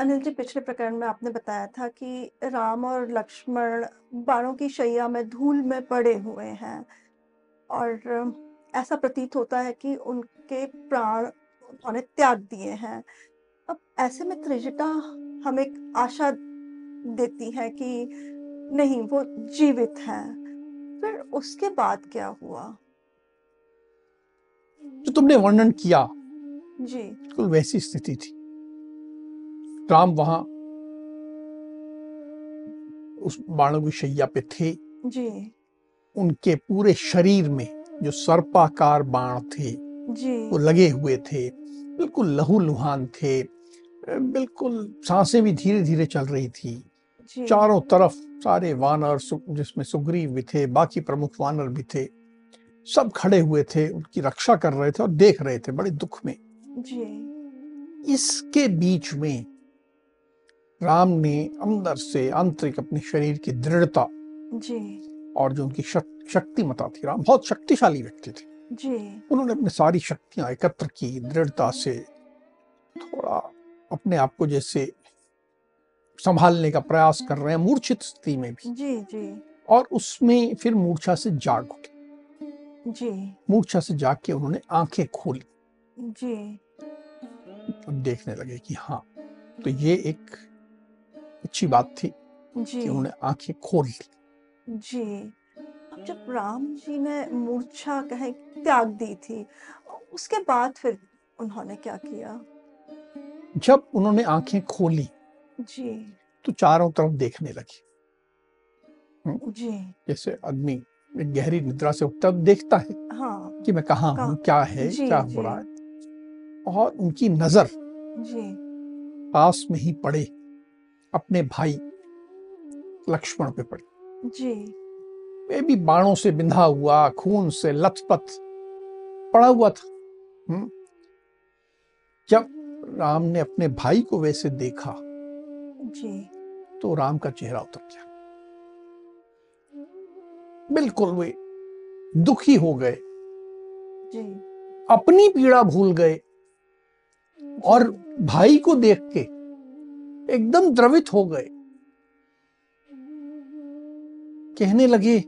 अनिल जी पिछले प्रकरण में आपने बताया था कि राम और लक्ष्मण बाणों की शैया में धूल में पड़े हुए हैं और ऐसा प्रतीत होता है कि उनके प्राण उन्होंने त्याग दिए हैं। अब ऐसे में त्रिजटा हमें एक आशा देती है कि नहीं वो जीवित हैं। फिर उसके बाद क्या हुआ? जो तुमने वर्णन किया जी। बिल्कुल वैसी स्थिति थी। राम वहाँ उस बाणों की शैया पे थे। जी। उनके पूरे शरीर में जो सर्पाकार बाण थे जी। वो लगे हुए थे। बिल्कुल लहू लुहान थे बिल्कुल साँसें भी धीरे धीरे चल रही थी। जी। चारों तरफ़ सारे वानर जिसमें सुग्रीव भी थे बाकी प्रमुख वानर भी थे सब खड़े हुए थे उनकी रक्षा कर रहे थे और देख रहे थे बड़े दुख में। जी। इसके बीच में राम ने अंदर से आंतरिक अपने शरीर की दृढ़ता जी। और जो उनकी शक, शक्तिमता थी राम बहुत शक्तिशाली व्यक्ति थे। जी। उन्होंने अपनी सारी शक्तियाँ एकत्र की दृढ़ता से थोड़ा अपने आप को जैसे संभालने का प्रयास कर रहे हैं मूर्छित स्थिति में भी। जी जी। और उसमें फिर मूर्छा से जाग उठे। जी। मूर्छा से जाग के उन्होंने आँखें खोली। जी। और देखने लगे कि हाँ तो ये एक अच्छी बात थी जी। कि उन्होंने आँखें खोल ली। जी। अब जब राम जी ने मूर्छा कहे त्याग दी थी उसके बाद फिर उन्होंने क्या किया? जब उन्होंने आँखें खोली जी। तो चारों तरफ़ देखने लगे। जी। जैसे आदमी गहरी निद्रा से उठता तो देखता है हाँ। कि मैं कहाँ हूँ क्या है जी, क्या हो रहा है। और उनकी नज़र जी। पास में ही पड़े। अपने भाई लक्ष्मण पे पड़ी। जी। वे भी बाणों से बिंधा हुआ खून से लथपथ पड़ा हुआ था। हम्म? जब राम ने अपने भाई को वैसे देखा जी। तो राम का चेहरा उतर गया। बिल्कुल वे दुखी हो गए। जी। अपनी पीड़ा भूल गए। और भाई को देख के एकदम द्रवित हो गए। कहने लगे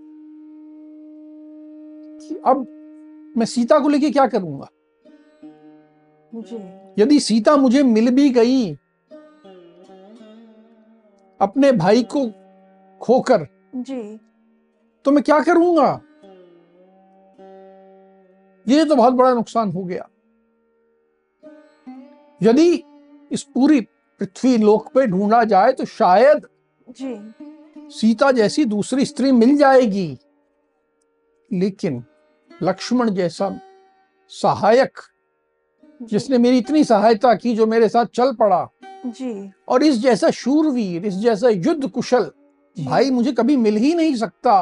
कि अब मैं सीता को लेके क्या करूँगा? यदि सीता मुझे मिल भी गई अपने भाई को खोकर जी। तो मैं क्या करूँगा? ये तो बहुत बड़ा नुकसान हो गया। यदि इस पूरी पृथ्वी लोक पे ढूंढा जाए तो शायद जी। सीता जैसी दूसरी स्त्री मिल जाएगी। लेकिन लक्ष्मण जैसा सहायक जिसने मेरी इतनी सहायता की जो मेरे साथ चल पड़ा। जी। और इस जैसा शूरवीर इस जैसा युद्ध कुशल भाई मुझे कभी मिल ही नहीं सकता।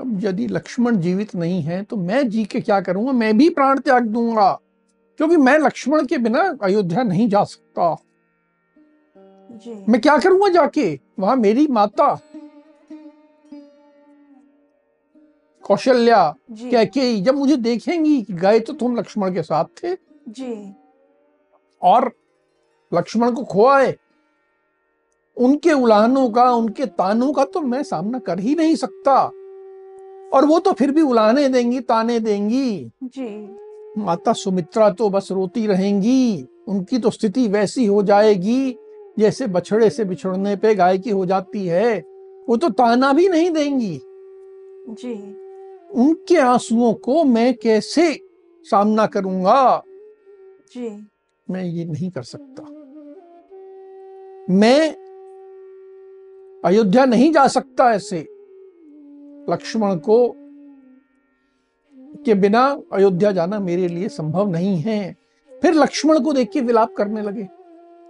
अब यदि लक्ष्मण जीवित नहीं है तो मैं जी के क्या करूँगा? मैं भी प्राण त्याग दूँगा। क्योंकि मैं लक्ष्मण के बिना अयोध्या नहीं जा सकता। जी। मैं क्या करूँगा जाके? वहाँ मेरी माता। कौशल्या जी। कैकेयी जब मुझे देखेंगी कि गए तो तुम लक्ष्मण के साथ थे? जी। और लक्ष्मण को खोआए उनके उलाहनों का उनके तानों का तो मैं सामना कर ही नहीं सकता। और वो तो फिर भी उलाहने देंगी ताने देंगी। जी। माता सुमित्रा तो बस रोती रहेंगी। उनकी तो स्थिति वैसी हो जाएगी जैसे बछड़े से बिछड़ने पे गाय की हो जाती है। वो तो ताना भी नहीं देंगी। जी। उनके आंसुओं को मैं कैसे सामना करूँगा? जी। मैं ये नहीं कर सकता। मैं अयोध्या नहीं जा सकता ऐसे। लक्ष्मण को के बिना अयोध्या जाना मेरे लिए संभव नहीं है। फिर लक्ष्मण को देख के विलाप करने लगे।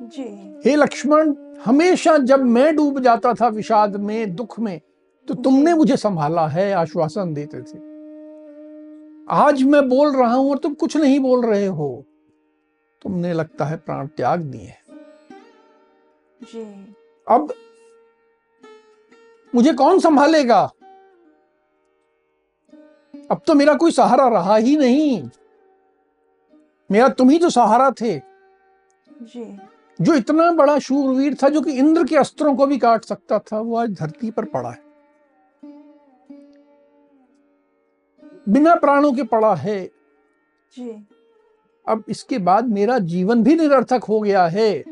जी। हे लक्ष्मण हमेशा जब मैं डूब जाता था विषाद में दुख में तो तुमने मुझे संभाला है आश्वासन देते थे। आज मैं बोल रहा हूँ और तुम कुछ नहीं बोल रहे हो। तुमने लगता है प्राण त्याग दिए जी। अब मुझे कौन संभालेगा? अब तो मेरा कोई सहारा रहा ही नहीं। मेरा तुम ही तो सहारा थे। जी। जो इतना बड़ा शूरवीर था जो कि इंद्र के अस्त्रों को भी काट सकता था वो आज धरती पर पड़ा है। बिना प्राणों के पड़ा है। जी। अब इसके बाद मेरा जीवन भी निरर्थक हो गया है।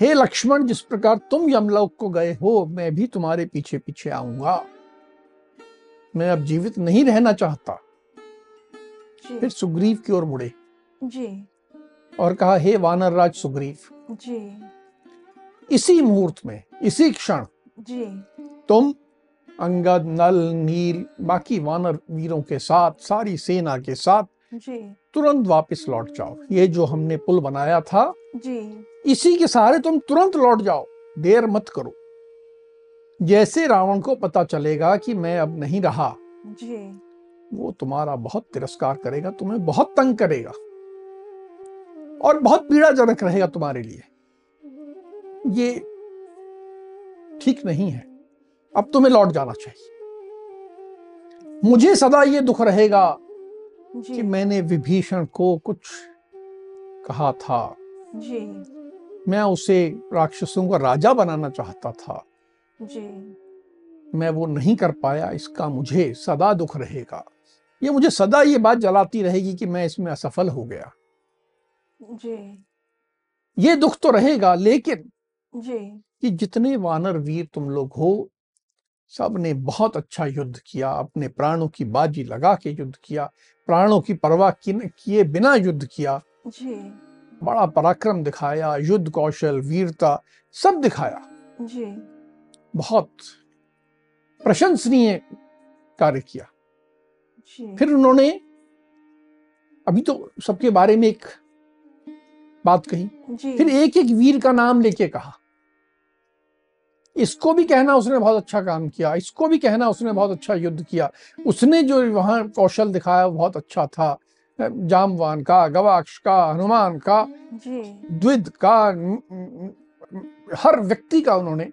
हे लक्ष्मण जिस प्रकार तुम यमलोक को गए हो मैं भी तुम्हारे पीछे पीछे आऊँगा। मैं अब जीवित नहीं रहना चाहता। जी। फिर सुग्रीव की ओर मुड़े। जी। और कहा हे वानर राज सुग्रीव जी। इसी मुहूर्त में इसी क्षण जी। तुम अंगद नल नील बाकी वानर वीरों के साथ सारी सेना के साथ जी। तुरंत वापस लौट जाओ। ये जो हमने पुल बनाया था जी। इसी के सहारे तुम तुरंत लौट जाओ। देर मत करो। जैसे रावण को पता चलेगा कि मैं अब नहीं रहा जी। वो तुम्हारा बहुत तिरस्कार करेगा तुम्हें बहुत तंग करेगा और बहुत पीड़ाजनक रहेगा तुम्हारे लिए। ये ठीक नहीं है। अब तुम्हें लौट जाना चाहिए। मुझे सदा ये दुख रहेगा कि मैंने विभीषण को कुछ कहा था। जी। मैं उसे राक्षसों का राजा बनाना चाहता था। जी। मैं वो नहीं कर पाया इसका मुझे सदा दुख रहेगा। ये मुझे सदा ये बात जलाती रहेगी कि मैं इसमें असफल हो गया। जी। ये दुख तो रहेगा लेकिन जी। कि जितने वानर वीर तुम लोग हो सबने बहुत अच्छा युद्ध किया अपने प्राणों की बाजी लगा के युद्ध किया प्राणों की परवाह किए बिना युद्ध किया। जी। बड़ा पराक्रम दिखाया युद्ध कौशल वीरता सब दिखाया। जी। बहुत प्रशंसनीय कार्य किया। फिर उन्होंने अभी तो सबके बारे में एक बात कही। फिर एक एक वीर का नाम लेके कहा। इसको भी कहना उसने बहुत अच्छा काम किया इसको भी कहना उसने बहुत अच्छा युद्ध किया। उसने जो वहाँ कौशल दिखाया वो बहुत अच्छा था। जामवान का गवाक्ष का हनुमान का द्विद का न- न- न- हर व्यक्ति का उन्होंने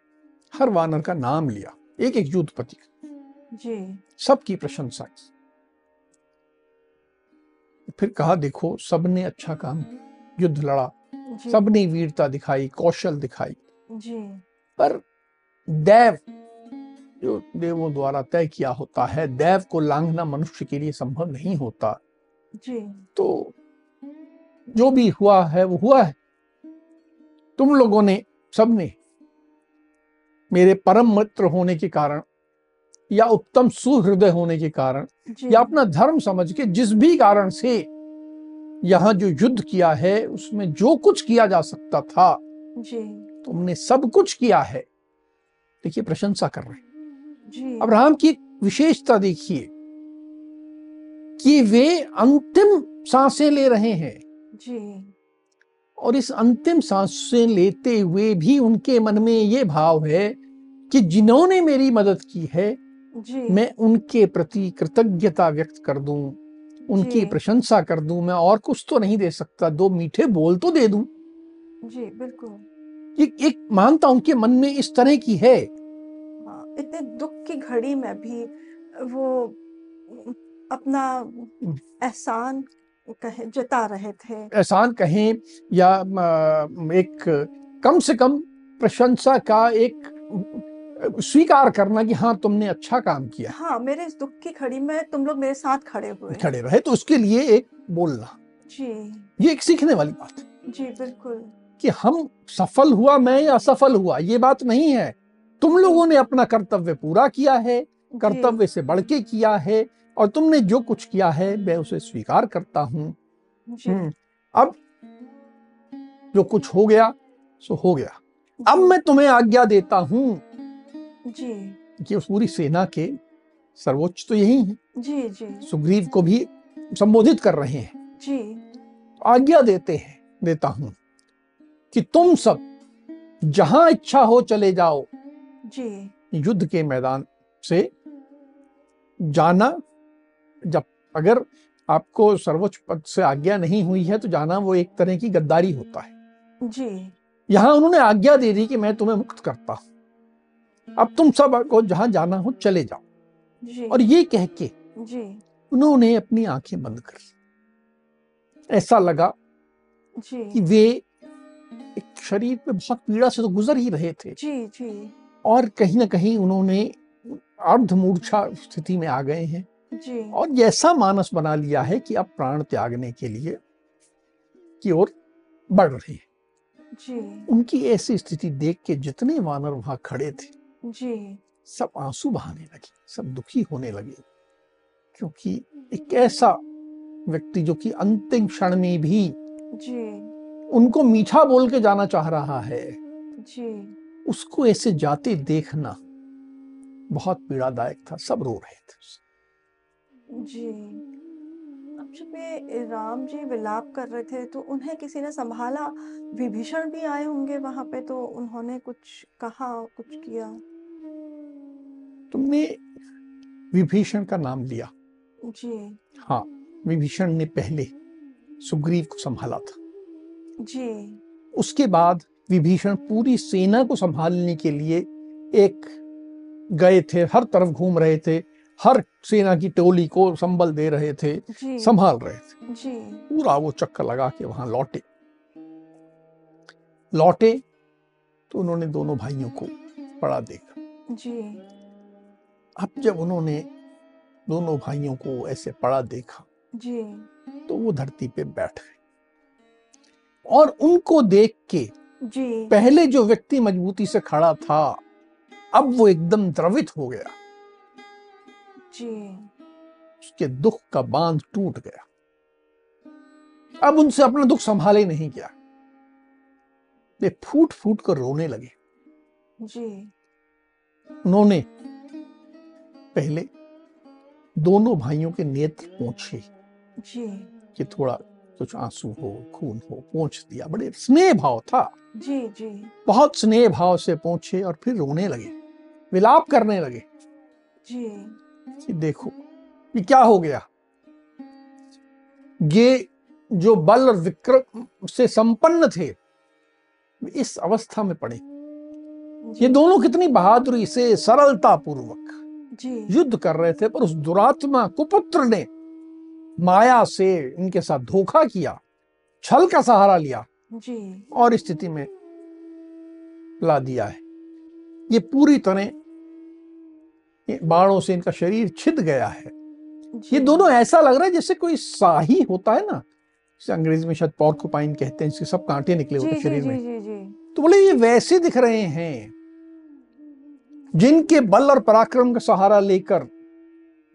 हर वानर का नाम लिया। एक एक युद्धपति। का जी। सबकी प्रशंसा की। फिर कहा देखो सबने अच्छा काम युद्ध लड़ा। सबने वीरता दिखाई कौशल दिखाई। जी। पर दैव जो देवों द्वारा तय किया होता है दैव को लांघना मनुष्य के लिए संभव नहीं होता। जी। तो जो भी हुआ है वो हुआ है। तुम लोगों ने सबने मेरे परम मित्र होने के कारण या उत्तम सुहृदय होने के कारण या अपना धर्म समझ के जिस भी कारण से यहाँ जो युद्ध किया है उसमें जो कुछ किया जा सकता था जी। तुमने सब कुछ किया है। देखिए प्रशंसा कर रहे हैं। अब राम की विशेषता देखिए कि वे अंतिम साँसें ले रहे हैं। जी। और इस अंतिम साँसें लेते हुए भी उनके मन में ये भाव है कि जिन्होंने मेरी मदद की है जी। मैं उनके प्रति कृतज्ञता व्यक्त कर दूँ उनकी प्रशंसा कर दूँ मैं और कुछ तो नहीं दे सकता दो मीठे बोल तो दे दूँ। जी बिल्कुल। ये एक मानता हूँ उनके मन में इस तरह की है। हाँ, इतने दुख की घड़ी में भी वो अपना एहसान कहे जता रहे थे। एहसान कहें या एक कम से कम प्रशंसा का एक स्वीकार करना कि हाँ तुमने अच्छा काम किया हाँ। मेरे इस दुख की खड़ी में तुम लोग मेरे साथ खड़े हुए। खड़े रहे तो उसके लिए एक बोलना। जी। ये एक सीखने वाली बात है। जी बिल्कुल। कि हम सफल हुआ मैं या असफल हुआ ये बात नहीं है। तुम लोगों ने अपना कर्तव्य पूरा किया है कर्तव्य से बढ़ के किया है और तुमने जो कुछ किया है मैं उसे स्वीकार करता हूँ। हम्म, अब जो कुछ हो गया सो हो गया। अब मैं तुम्हें आज्ञा देता हूँ जी। कि उस पूरी सेना के सर्वोच्च तो यही है। जी जी। सुग्रीव को भी संबोधित कर रहे हैं। जी। आज्ञा देते हैं देता हूँ कि तुम सब जहाँ इच्छा हो चले जाओ। जी। युद्ध के मैदान से जाना जब अगर आपको सर्वोच्च पद से आज्ञा नहीं हुई है तो जाना वो एक तरह की गद्दारी होता है। जी। यहाँ उन्होंने आज्ञा दे दी कि मैं तुम्हें मुक्त करता हूँ। अब तुम सबको जहाँ जाना हो चले जाओ। जी। और ये कह के जी। उन्होंने अपनी आँखें बंद कर ली। ऐसा लगा जी। कि वे एक शरीर पे बहुत पीड़ा से तो गुजर ही रहे थे। जी जी। और कहीं ना कहीं उन्होंने अर्धमूर्छा स्थिति में आ गए हैं। जी। और ऐसा मानस बना लिया है कि अब प्राण त्यागने के लिए की ओर बढ़ रहे हैं। जी। उनकी ऐसी स्थिति देख के जितने वानर वहाँ खड़े थे जी। सब आँसू बहाने लगे सब दुखी होने लगे क्योंकि एक ऐसा व्यक्ति जो कि अंतिम क्षण में भी जी। उनको मीठा बोल के जाना चाह रहा है जी। उसको ऐसे जाते देखना बहुत पीड़ादायक था सब रो रहे थे जी। अब जब ये राम जी विलाप कर रहे थे तो उन्हें किसी ने संभाला? विभीषण भी आए होंगे वहाँ पे तो उन्होंने कुछ कहा कुछ किया? तुमने विभीषण का नाम लिया। जी। हाँ विभीषण ने पहले सुग्रीव को संभाला था। जी। उसके बाद विभीषण पूरी सेना को संभालने के लिए एक गए थे हर तरफ़ घूम रहे थे हर सेना की टोली को संबल दे रहे थे जी। संभाल रहे थे। जी। पूरा वो चक्कर लगा के वहाँ लौटे। लौटे तो उन्होंने दोनों भाइयों को पड़ा देखा। जी। अब जब उन्होंने दोनों भाइयों को ऐसे पड़ा देखा जी। तो वो धरती पे बैठ गए और उनको देख के जी। पहले जो व्यक्ति मजबूती से खड़ा था अब वो एकदम द्रवित हो गया। जी। उसके दुख का बाँध टूट गया। अब उनसे अपना दुख संभाले नहीं गया। वे फूट फूट कर रोने लगे। जी। उन्होंने पहले दोनों भाइयों के नेत्र पहुँचे जी। कि थोड़ा कुछ आँसू हो खून हो पहुँच दिया। बड़े स्नेह भाव था। जी जी। बहुत स्नेह भाव से पहुँचे और फिर रोने लगे विलाप करने लगे। जी। कि देखो ये क्या हो गया? ये जो बल और विक्रम से संपन्न थे इस अवस्था में पड़े। ये दोनों कितनी बहादुरी से सरलता पूर्वक युद्ध कर रहे थे पर उस दुरात्मा कुपुत्र ने माया से इनके साथ धोखा किया छल का सहारा लिया जी। और स्थिति में ला दिया है। ये पूरी तरह बाणों से इनका शरीर छिद गया है। ये दोनों ऐसा लग रहा है जैसे कोई शाही होता है ना जैसे अंग्रेज़ी में शायद पॉर्कुपाइन कहते हैं इसके सब कांटे निकले जी होते जी शरीर जी में। जी जी। तो बोले ये वैसे दिख रहे हैं। जिनके बल और पराक्रम का सहारा लेकर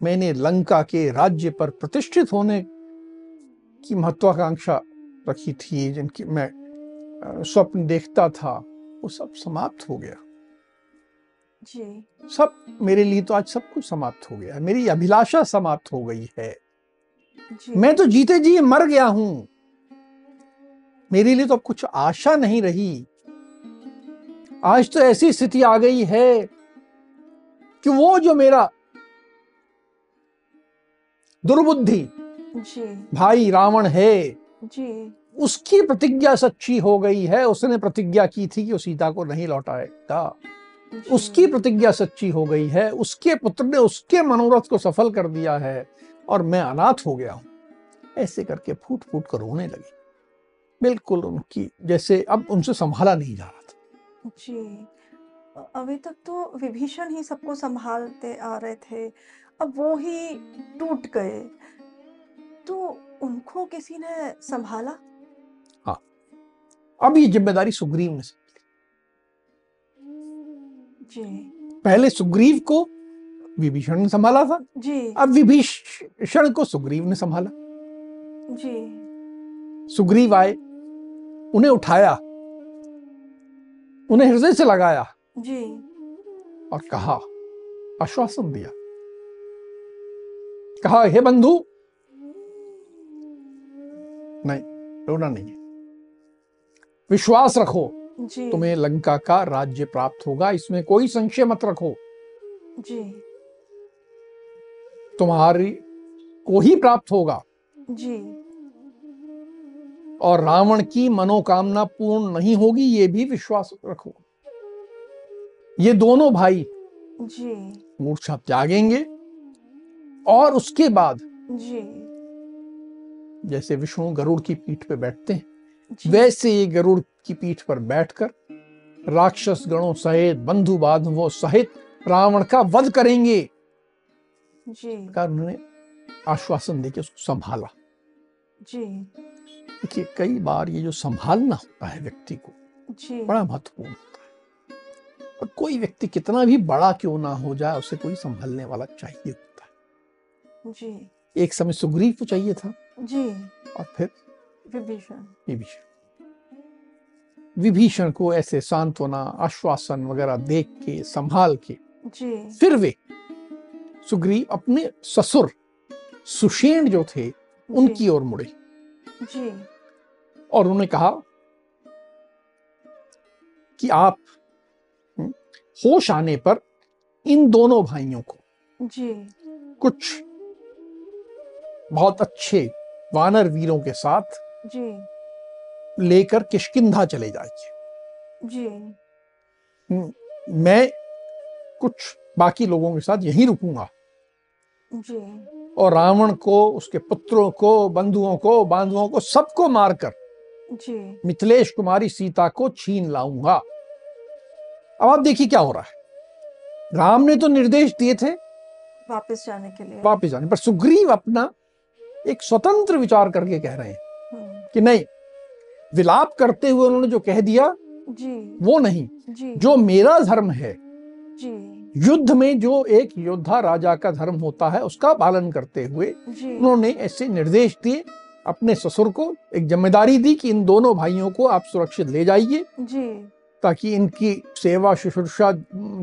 मैंने लंका के राज्य पर प्रतिष्ठित होने की महत्वाकांक्षा रखी थी जिनकी मैं स्वप्न देखता था वो सब समाप्त हो गया। जी। सब मेरे लिए तो आज सब कुछ समाप्त हो गया मेरी अभिलाषा समाप्त हो गई है। जी। मैं तो जीते जी मर गया हूँ। मेरे लिए तो अब कुछ आशा नहीं रही। आज तो ऐसी स्थिति आ गई है कि वो जो मेरा दुर्बुद्धि भाई रावण है जी। उसकी प्रतिज्ञा सच्ची हो गई है उसने प्रतिज्ञा की थी कि वो सीता को नहीं लौटाएगा। उसकी प्रतिज्ञा सच्ची हो गई है उसके पुत्र ने उसके मनोरथ को सफल कर दिया है और मैं अनाथ हो गया हूँ। ऐसे करके फूट फूट कर रोने लगी। बिल्कुल उनकी जैसे अब उनसे संभाला नहीं जा रहा था। जी। अभी तक तो विभीषण ही सबको संभालते आ रहे थे। अब वो ही टूट गए। तो उनको किसी ने संभाला? अब ये ज़िम्मेदारी सुग्रीव ने जी। पहले सुग्रीव को विभीषण ने संभाला था। जी। अब विभीषण को सुग्रीव ने संभाला। जी। सुग्रीव आए उन्हें उठाया उन्हें हृदय से लगाया। जी। और कहा आश्वासन दिया। कहा हे बंधु! नहीं रोना नहीं है। विश्वास रखो। जी। तुम्हें लंका का राज्य प्राप्त होगा। इसमें कोई संशय मत रखो। जी। तुम्हारी को ही प्राप्त होगा। जी। और रावण की मनोकामना पूर्ण नहीं होगी ये भी विश्वास रखो। ये दोनों भाई जी। मूर्छा त्यागेंगे और उसके बाद जी। जैसे विष्णु गरुड़ की पीठ पे बैठते हैं वैसे ये गरुड़ की पीठ पर बैठकर राक्षस गणों सहित बंधु बांधवों सहित रावण का वध करेंगे। जी। उन्होंने आश्वासन देके उसको संभाला। जी। देखिए कई बार ये जो संभालना होता है व्यक्ति को जी। बड़ा महत्वपूर्ण। होता है और कोई व्यक्ति कितना भी बड़ा क्यों ना हो जाए उसे कोई संभालने वाला चाहिए होता है। जी। एक समय सुग्रीव को चाहिए था। जी। और फिर? विभीषण। विभीषण। विभीषण को ऐसे सांत्वना आश्वासन वगैरह देख के संभाल के जी। फिर वे सुग्रीव अपने ससुर सुषेण जो थे उनकी ओर मुड़े। जी। और उन्होंने कहा कि आप होश आने पर इन दोनों भाइयों को जी। कुछ बहुत अच्छे वानर वीरों के साथ जी। लेकर किष्किंधा चले जाइए जी। हम्म, मैं कुछ बाकी लोगों के साथ यहीं रुकूँगा। जी। और रावण को उसके पुत्रों को बंधुओं को बांधुओं को सबको मारकर जी। मिथिलेश कुमारी सीता को छीन लाऊँगा। अब आप देखिए क्या हो रहा है। राम ने तो निर्देश दिए थे वापस जाने के लिए। वापस जाने पर सुग्रीव अपना एक स्वतंत्र विचार करके कह रहे हैं हम्म, कि नहीं विलाप करते हुए उन्होंने जो कह दिया जी। वो नहीं जी। जो मेरा धर्म है जी। युद्ध में जो एक योद्धा राजा का धर्म होता है उसका पालन करते हुए उन्होंने ऐसे निर्देश दिए अपने ससुर को एक ज़िम्मेदारी दी कि इन दोनों भाइयों को आप सुरक्षित ले जाइए। जी। ताकि इनकी सेवा शुश्रूषा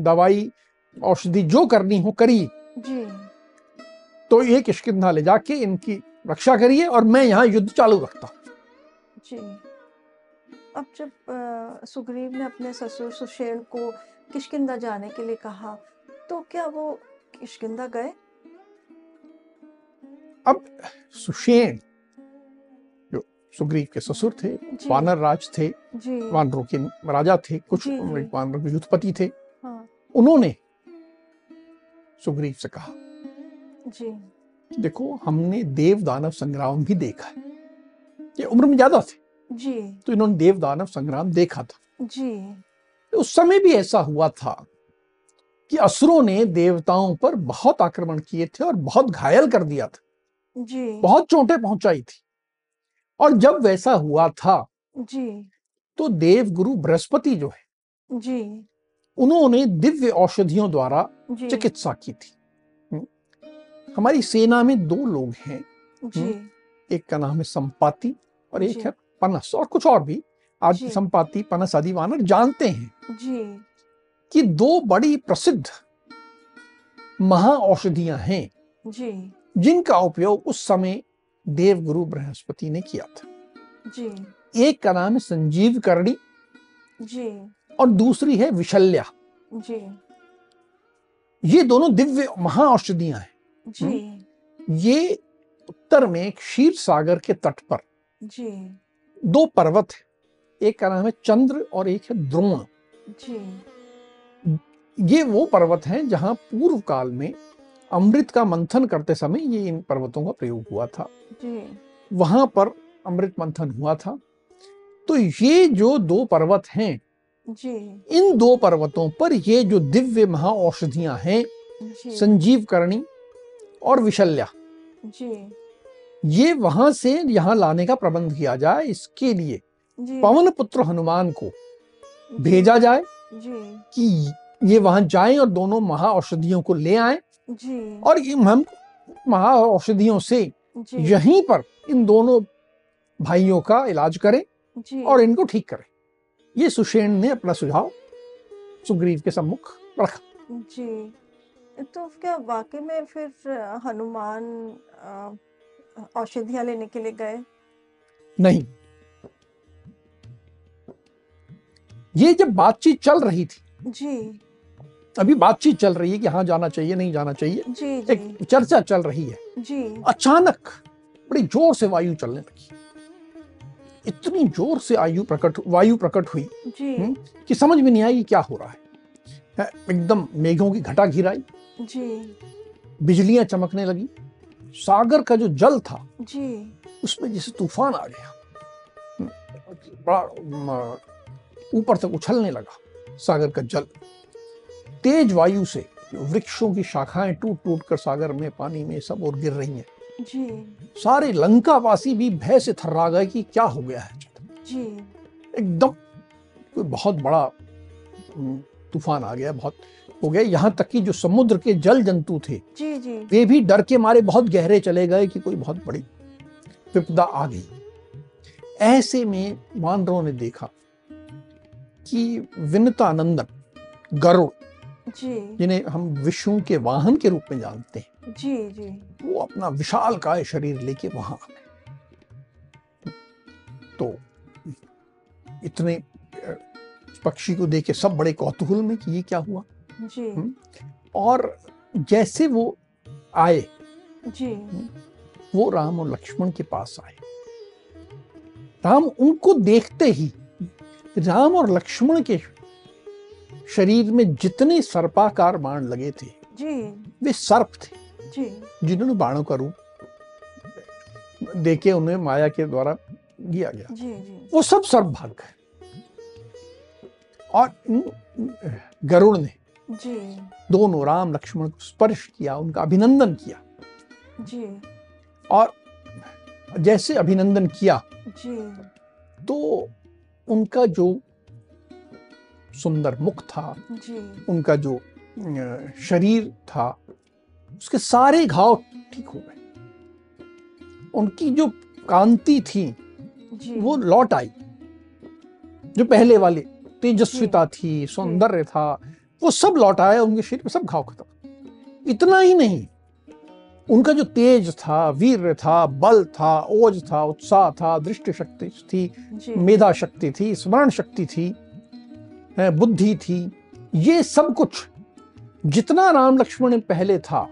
दवाई औषधि जो करनी हो करिए जी। तो ये किष्किंधा ले जाके इनकी रक्षा करिए और मैं यहाँ युद्ध चालू रखता। जी। अब जब सुग्रीव ने अपने ससुर सुषेण को किष्किंधा जाने के लिए कहा तो क्या वो किशकिंदा गए? अब सुषेण जो सुग्रीव के ससुर थे वानर राज थे वानरों के राजा थे कुछ। वानरों के युद्धपति थे। हाँ। उन्होंने सुग्रीव से कहा जी। देखो हमने देव दानव संग्राम भी देखा है। ये उम्र में ज़्यादा थे। जी। तो इन्होंने देव दानव संग्राम देखा था। जी। उस समय भी ऐसा हुआ था कि असुरों ने देवताओं पर बहुत आक्रमण किए थे और बहुत घायल कर दिया था। जी। बहुत चोटें पहुंचाई थी। और जब वैसा हुआ था जी। तो देव गुरु बृहस्पति जो है जी। उन्होंने दिव्य औषधियों द्वारा चिकित्सा की थी। हम्म। हमारी सेना में दो लोग हैं। जी। एक का नाम है संपाति और एक है पनस और कुछ और भी। आज संपाति पनस आदि वानर जानते हैं जी। कि दो बड़ी प्रसिद्ध महा औषधियाँ हैं जी। जिनका उपयोग उस समय देवगुरु बृहस्पति ने किया था। जी। एक का नाम है संजीव करणी जी। और दूसरी है विशल्या। जी। ये दोनों दिव्य महा औषधियाँ हैं। जी। ये उत्तर में क्षीर सागर के तट पर। जी। दो पर्वत है। एक का नाम है चंद्र और एक है द्रोण। जी। ये वो पर्वत हैं जहाँ पूर्व काल में अमृत का मंथन करते समय ये इन पर्वतों का प्रयोग हुआ था। जी। वहाँ पर अमृत मंथन हुआ था। तो ये जो दो पर्वत हैं जी। इन दो पर्वतों पर ये जो दिव्य महा औषधियाँ हैं संजीव करणी और विशल्या जी। ये वहाँ से यहाँ लाने का प्रबंध किया जाए इसके लिए पवन पुत्र हनुमान को भेजा जाए जी। कि ये वहाँ जाएँ और दोनों महा औषधियों को ले आए। जी। और हम महा औषधियों से यहीं पर इन दोनों भाइयों का इलाज करें जी। और इनको ठीक करें। ये सुषेण ने अपना सुझाव सुग्रीव के सम्मुख रखा। जी। तो क्या वाकई में फिर हनुमान औषधियाँ लेने के लिए गए? नहीं। ये जब बातचीत चल रही थी जी। अभी बातचीत चल रही है कि हाँ जाना चाहिए नहीं जाना चाहिए। जी जी. एक चर्चा चल रही है। जी। अचानक बड़ी ज़ोर से वायु चलने लगी। इतनी ज़ोर से आयु प्रकट वायु प्रकट हुई जी। हम्म? कि समझ में नहीं आई कि क्या हो रहा है। है, एकदम मेघों की घटा घिराई बिजलियाँ चमकने लगी। सागर का जो जल था जी। उसमें जैसे तूफ़ान आ गया। हम्म, बड़ा ऊपर तक उछलने लगा सागर का जल। तेज वायु से वृक्षों की शाखाएँ टूट टूट कर सागर में पानी में सब और गिर रही हैं। जी। सारे लंका वासी भी भय से थर्रा गए कि क्या हो गया है। जी। एकदम कोई बहुत बड़ा तूफ़ान आ गया बहुत हो गया। यहाँ तक कि जो समुद्र के जल जंतु थे जी जी। वे भी डर के मारे बहुत गहरे चले गए कि कोई बहुत बड़ी विपदा आ गई। ऐसे में वानरों ने देखा कि विनतानंदन गरुड़ जी। जिन्हें हम विष्णु के वाहन के रूप में जानते हैं। जी जी। वो अपना विशाल काय शरीर लेके वहाँ आ गए तो इतने पक्षी को देख के सब बड़े कौतूहल में कि ये क्या हुआ? जी। और जैसे वो आए जी। वो राम और लक्ष्मण के पास आए। राम उनको देखते ही राम और लक्ष्मण के शरीर में जितने सर्पाकार बाण लगे थे जी। वे सर्प थे। जी। जिन्होंने बाणों का रूप देके उन्हें माया के द्वारा दिया गया। जी जी। वो सब सर्प भाग गए। और गरुड़ ने जी। दोनों राम लक्ष्मण को स्पर्श किया उनका अभिनंदन किया। जी। और जैसे अभिनंदन किया जी। तो उनका जो सुंदर मुख था। जी। उनका जो शरीर था उसके सारे घाव ठीक हो गए। उनकी जो कांति थी जी। वो लौट आई। जो पहले वाले तेजस्विता थी सौंदर्य था वो सब लौट आया उनके शरीर में सब घाव खत्म। इतना ही नहीं उनका जो तेज था वीर था बल था ओज था उत्साह था दृष्टि शक्ति थी मेधा शक्ति थी स्मरण शक्ति थी बुद्धि थी। ये सब कुछ जितना राम लक्ष्मण पहले था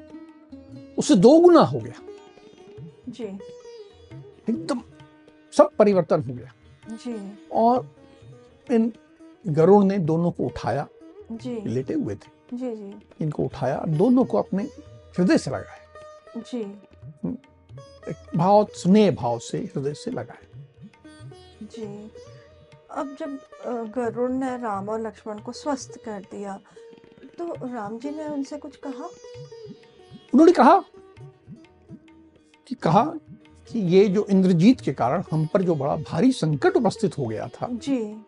उससे दो गुना हो गया। जी। एकदम सब परिवर्तन हो गया। जी। और इन गरुड़ ने दोनों को उठाया। जी। लेटे हुए थे। जी जी। इनको उठाया दोनों को अपने हृदय से लगाया। जी। एक भाव स्नेह भाव से हृदय से लगाया। जी। अब जब गरुड़ ने राम और लक्ष्मण को स्वस्थ कर दिया तो राम जी ने उनसे कुछ कहा? उन्होंने कहा कि कहा कि ये जो इंद्रजीत के कारण हम पर जो बड़ा भारी संकट उपस्थित हो गया था जी।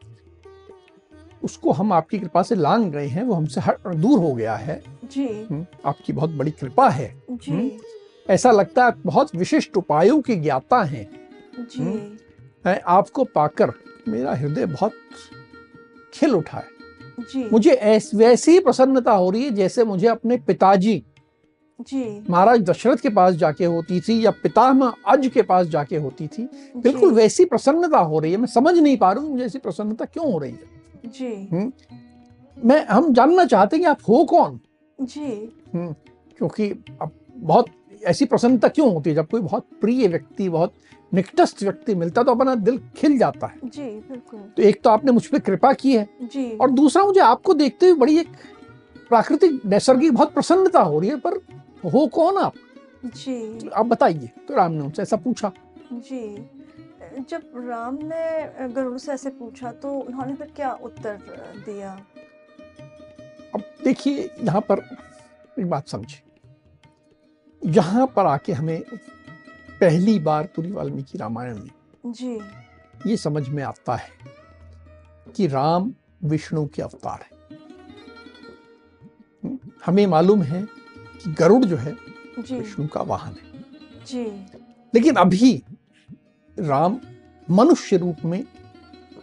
उसको हम आपकी कृपा से लांग गए हैं वो हमसे हट दूर हो गया है। जी। हम्म, आपकी बहुत बड़ी कृपा है। जी। ऐसा लगता है बहुत विशिष्ट उपायों के ज्ञाता हैं। जी। आपको पाकर मेरा हृदय बहुत खिल उठा है। जी। मुझे ऐस वैसी प्रसन्नता हो रही है जैसे मुझे अपने पिताजी जी। महाराज दशरथ के पास जाके होती थी या पितामह अज के पास जाके होती थी। बिल्कुल वैसी प्रसन्नता हो रही है। मैं समझ नहीं पा रहा हूँ मुझे ऐसी प्रसन्नता क्यों हो रही है। जी। मैं हम जानना चाहते हैं कि आप हो कौन? जी। क्योंकि अब बहुत ऐसी प्रसन्नता क्यों होती है जब कोई बहुत प्रिय व्यक्ति बहुत निकटस्थ व्यक्ति मिलता तो अपना दिल खिल जाता है। जी बिल्कुल। तो एक तो आपने मुझ पर कृपा की है। जी। और दूसरा मुझे आपको देखते हुए बड़ी एक प्राकृतिक नैसर्गिक बहुत प्रसन्नता हो रही है पर हो कौन आप? जी। तो आप बताइए। तो राम ने उनसे ऐसा पूछा। जी। जब राम ने गरुड़ से ऐसे पूछा तो उन्होंने फिर क्या उत्तर दिया? अब देखिए यहाँ पर एक बात समझे यहाँ पर आके हमें पहली बार पूरी वाल्मीकि रामायण में। जी। ये समझ में आता है कि राम विष्णु के अवतार है। हमें मालूम है कि गरुड़ जो है विष्णु का वाहन है। जी। लेकिन अभी राम मनुष्य रूप में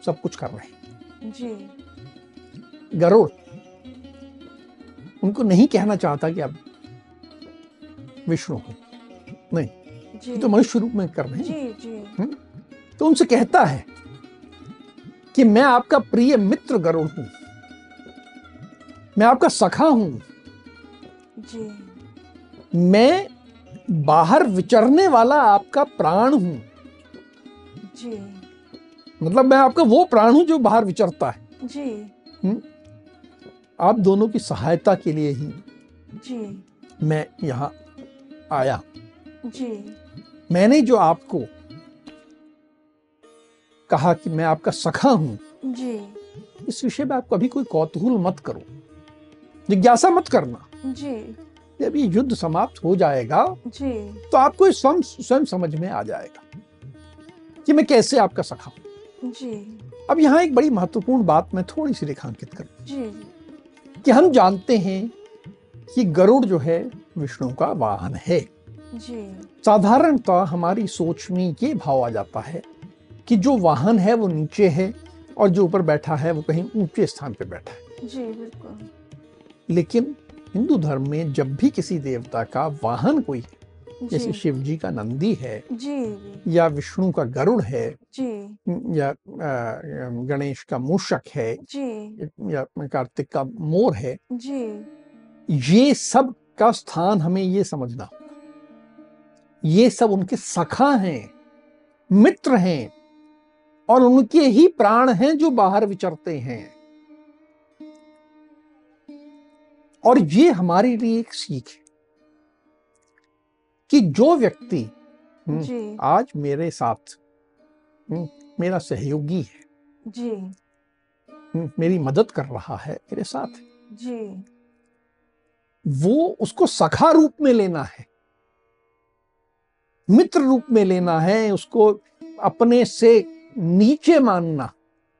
सब कुछ कर रहे हैं। जी। गरुड़ उनको नहीं कहना चाहता कि आप विष्णु हो। नहीं। ये तो मनुष्य रूप में कर रहे हैं। जी जी। तो उनसे कहता है कि मैं आपका प्रिय मित्र गरुड़ हूँ। मैं आपका सखा हूँ। जी। मैं बाहर विचरने वाला आपका प्राण हूँ। जी। मतलब मैं आपका वो प्राण हूँ जो बाहर विचरता है। जी। आप दोनों की सहायता के लिए ही जी। मैं यहाँ आया जी। मैंने जो आपको कहा कि मैं आपका सखा हूँ जी। इस विषय में आप कभी कोई कौतूहल मत करो। जिज्ञासा मत करना। जी। जब ये युद्ध समाप्त हो जाएगा जी। तो आपको स्वयं स्वयं समझ में आ जाएगा कि मैं कैसे आपका सखा हूँ। जी। अब यहाँ एक बड़ी महत्वपूर्ण बात मैं थोड़ी सी रेखांकित करूँ। जी। कि हम जानते हैं कि गरुड़ जो है विष्णु का वाहन है। जी। साधारणतः हमारी सोच में ये भाव आ जाता है कि जो वाहन है वो नीचे है और जो ऊपर बैठा है वो कहीं ऊँचे स्थान पे बैठा है। जी बिल्कुल। लेकिन हिंदू धर्म में जब भी किसी देवता का वाहन कोई है, जैसे शिव जी का नंदी है जी या विष्णु का गरुड़ है जी। या गणेश का मूषक है जी। या कार्तिक का मोर है जी। ये सब का स्थान हमें ये समझना ये सब उनके सखा हैं मित्र हैं और उनके ही प्राण हैं जो बाहर विचरते हैं। और ये हमारे लिए एक सीख है कि जो व्यक्ति हम्म, जी। आज मेरे साथ हम्म, मेरा सहयोगी है जी। हम्म, मेरी मदद कर रहा है मेरे साथ जी। वो उसको सखा रूप में लेना है। मित्र रूप में लेना है उसको अपने से नीचे मानना।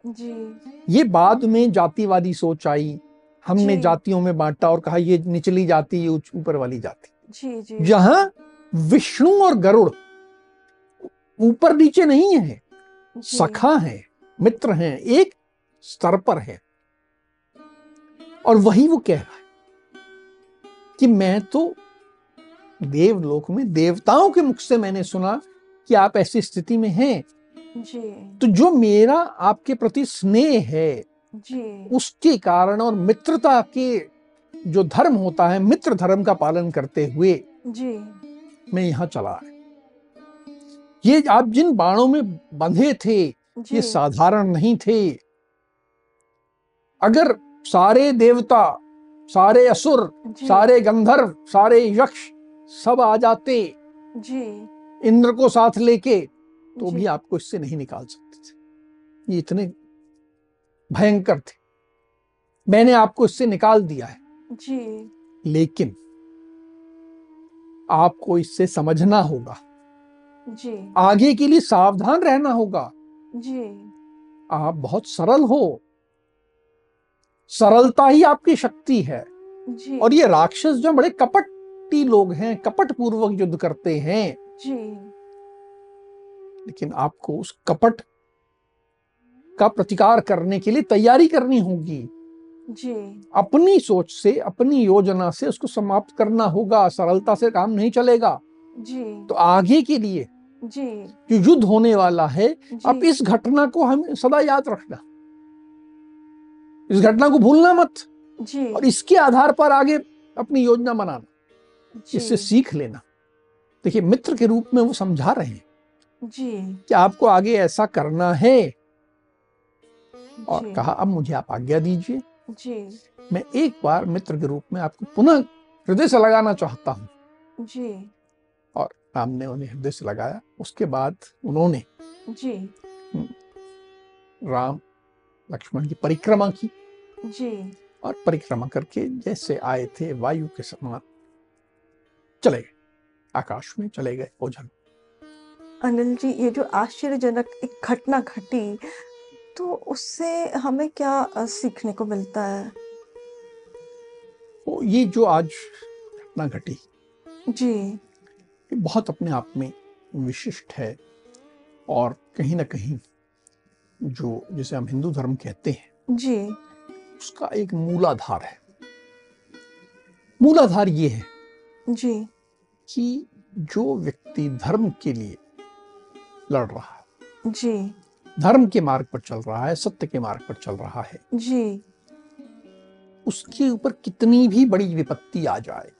जी। ये बाद में जातिवादी सोच आई। हमने जातियों में बांटा और कहा ये निचली जाति ये ऊपर वाली जाति। जी जी। जहाँ विष्णु और गरुड़ ऊपर नीचे नहीं है सखा है मित्र हैं एक स्तर पर है। और वही वो कह रहा है कि मैं तो देवलोक में देवताओं के मुख से मैंने सुना कि आप ऐसी स्थिति में हैं। जी। तो जो मेरा आपके प्रति स्नेह है जी। उसके कारण और मित्रता के जो धर्म होता है मित्र धर्म का पालन करते हुए जी। मैं यहाँ चला ये आप जिन बाणों में बंधे थे ये साधारण नहीं थे। अगर सारे देवता सारे असुर सारे गंधर्व सारे यक्ष सब आ जाते जी। इंद्र को साथ लेके तो भी आपको इससे नहीं निकाल सकते थे। ये इतने भयंकर थे। मैंने आपको इससे निकाल दिया है। जी। लेकिन आपको इससे समझना होगा। जी। आगे के लिए सावधान रहना होगा। जी। आप बहुत सरल हो। सरलता ही आपकी शक्ति है। जी। और ये राक्षस जो बड़े कपटी लोग हैं कपट पूर्वक युद्ध करते हैं। जी। लेकिन आपको उस कपट का प्रतिकार करने के लिए तैयारी करनी होगी। जी। अपनी सोच से अपनी योजना से उसको समाप्त करना होगा। सरलता से काम नहीं चलेगा। जी। तो आगे के लिए जी। जो युद्ध होने वाला है अब इस घटना को हम सदा याद रखना। इस घटना को भूलना मत। जी। और इसके आधार पर आगे अपनी योजना बनाना। इससे सीख लेना। देखिए मित्र के रूप में वो समझा रहे हैं जी। कि आपको आगे ऐसा करना है। और कहा अब मुझे आप आज्ञा दीजिए। जी। मैं एक बार मित्र के रूप में आपको पुनः हृदय से लगाना चाहता हूँ। जी। और राम ने उन्हें हृदय से लगाया। उसके बाद उन्होंने जी। राम लक्ष्मण की परिक्रमा की। जी। और परिक्रमा करके जैसे आए थे वायु के समान चले गए। आकाश में चले गए ओझल। अनिल जी ये जो आश्चर्यजनक एक घटना घटी तो उससे हमें क्या सीखने को मिलता है? तो ये जो आज घटना घटी जी। ये बहुत अपने आप में विशिष्ट है और कहीं ना कहीं जो जिसे हम हिंदू धर्म कहते हैं जी। उसका एक मूलाधार है। मूलाधार ये है जी। कि जो व्यक्ति धर्म के लिए लड़ रहा है जी। धर्म के मार्ग पर चल रहा है सत्य के मार्ग पर चल रहा है जी। उसके ऊपर कितनी भी बड़ी विपत्ति आ जाए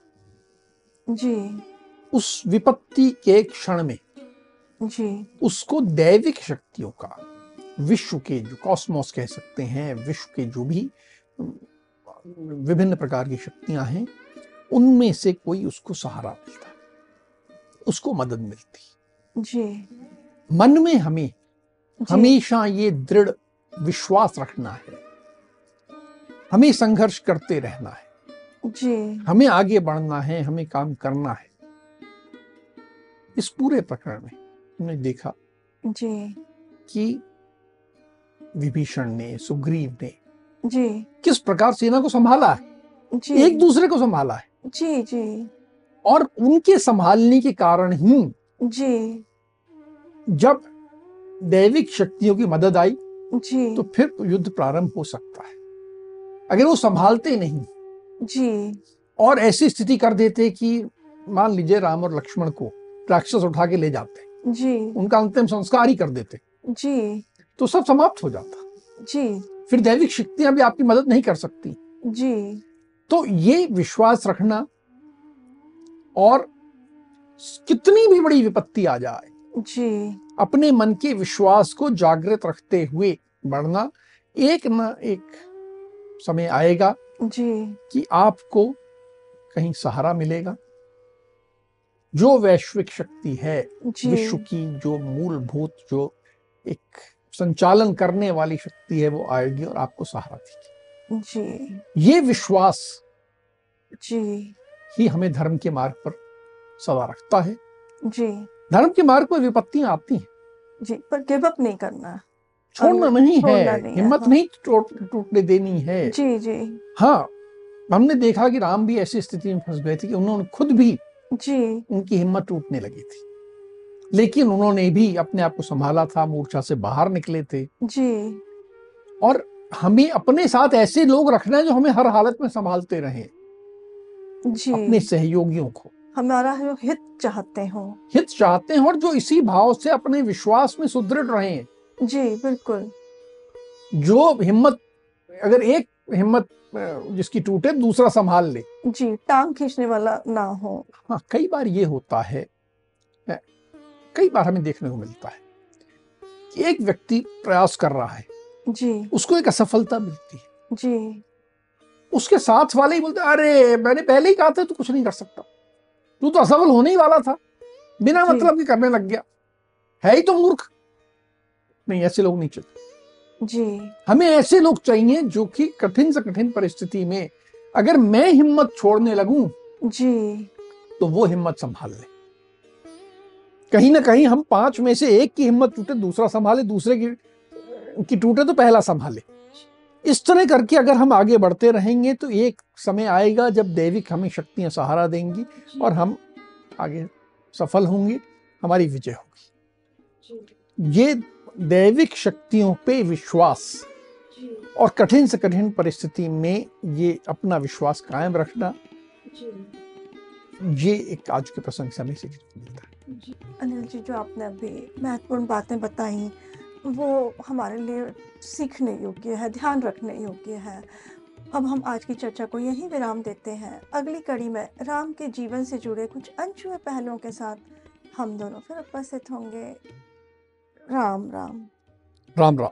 जी। उस विपत्ति के क्षण में जी। उसको दैविक शक्तियों का विश्व के जो कॉस्मोस कह सकते हैं विश्व के जो भी विभिन्न प्रकार की शक्तियाँ हैं उनमें से कोई उसको सहारा मिलता उसको मदद मिलती। जी। मन में हमें हमेशा ये दृढ़ विश्वास रखना है। हमें संघर्ष करते रहना है। जी। हमें आगे बढ़ना है हमें काम करना है। इस पूरे प्रकरण में हमने देखा जी। कि विभीषण ने सुग्रीव ने जी। किस प्रकार सेना को संभाला है? जी। एक दूसरे को संभाला है। जी जी। और उनके संभालने के कारण ही जी। जब दैविक शक्तियों की मदद आई जी। तो फिर युद्ध प्रारंभ हो सकता है। अगर वो संभालते नहीं जी। और ऐसी स्थिति कर देते कि मान लीजिए राम और लक्ष्मण को राक्षस उठा के ले जाते जी। उनका अंतिम संस्कार ही कर देते जी। तो सब समाप्त हो जाता। जी। फिर दैविक शक्तियाँ भी आपकी मदद नहीं कर सकती। जी। तो ये विश्वास रखना और कितनी भी बड़ी विपत्ति आ जाए जी। अपने मन के विश्वास को जागृत रखते हुए बढ़ना एक न एक समय आएगा जी। कि आपको कहीं सहारा मिलेगा। जो वैश्विक शक्ति है विश्व की जो मूलभूत जो एक संचालन करने वाली शक्ति है वो आएगी और आपको सहारा देगी। जी। ये विश्वास जी। ही हमें धर्म के मार्ग पर सदा रखता है। जी। धर्म के मार्ग पर विपत्तियाँ आती हैं। जी पर गिव अप नहीं करना। छोड़ना नहीं है। नहीं हिम्मत हाँ। नहीं टूट टूटने देनी है। जी जी। हाँ हमने देखा कि राम भी ऐसी स्थिति में फंस गए थे कि उन्होंने खुद भी जी। उनकी हिम्मत टूटने लगी थी। लेकिन उन्होंने भी अपने आप को संभाला था मूर्छा से बाहर निकले थे। जी। और हमें अपने साथ ऐसे लोग रखना है जो हमें हर हालत में संभालते रहे। अपने सहयोगियों को। हमारा जो हित चाहते हो। हित चाहते हैं और जो इसी भाव से अपने विश्वास में सुदृढ़ रहे। जी बिल्कुल। जो हिम्मत अगर एक हिम्मत जिसकी टूटे दूसरा संभाल ले। जी टांग खींचने वाला ना हो। हाँ कई बार ये होता है कई बार हमें देखने को मिलता है कि एक व्यक्ति प्रयास कर रहा है। जी। उसको एक असफलता मिलती है। जी। उसके साथ वाले ही बोलते अरे मैंने पहले ही कहा था तू कुछ नहीं कर सकता। तू तो असफल होने ही वाला था। बिना मतलब के करने लग गया। है ही तो मूर्ख। नहीं ऐसे लोग नहीं चाहिए। जी। हमें ऐसे लोग चाहिए जो कि कठिन से कठिन परिस्थिति में अगर मैं हिम्मत छोड़ने लगूं जी। तो वो हिम्मत संभाल ले। कहीं ना कहीं हम पाँच में से एक की हिम्मत टूटे दूसरा संभाले दूसरे की की टूटे तो पहला संभाले। इस तरह करके अगर हम आगे बढ़ते रहेंगे तो एक समय आएगा जब दैविक हमें शक्तियाँ सहारा देंगी और हम आगे सफल होंगे हमारी विजय होगी। ये दैविक शक्तियों पे विश्वास और कठिन से कठिन परिस्थिति में ये अपना विश्वास कायम रखना ये एक आज के प्रसंग से हमें सीखने को मिलता है। अनिल जी जो आपने अभी महत्वपूर्ण बातें बताई वो हमारे लिए सीखने योग्य है, ध्यान रखने योग्य है। अब हम आज की चर्चा को यहीं विराम देते हैं। अगली कड़ी में राम के जीवन से जुड़े कुछ अनछुए पहलुओं के साथ हम दोनों फिर उपस्थित होंगे। राम राम। राम राम।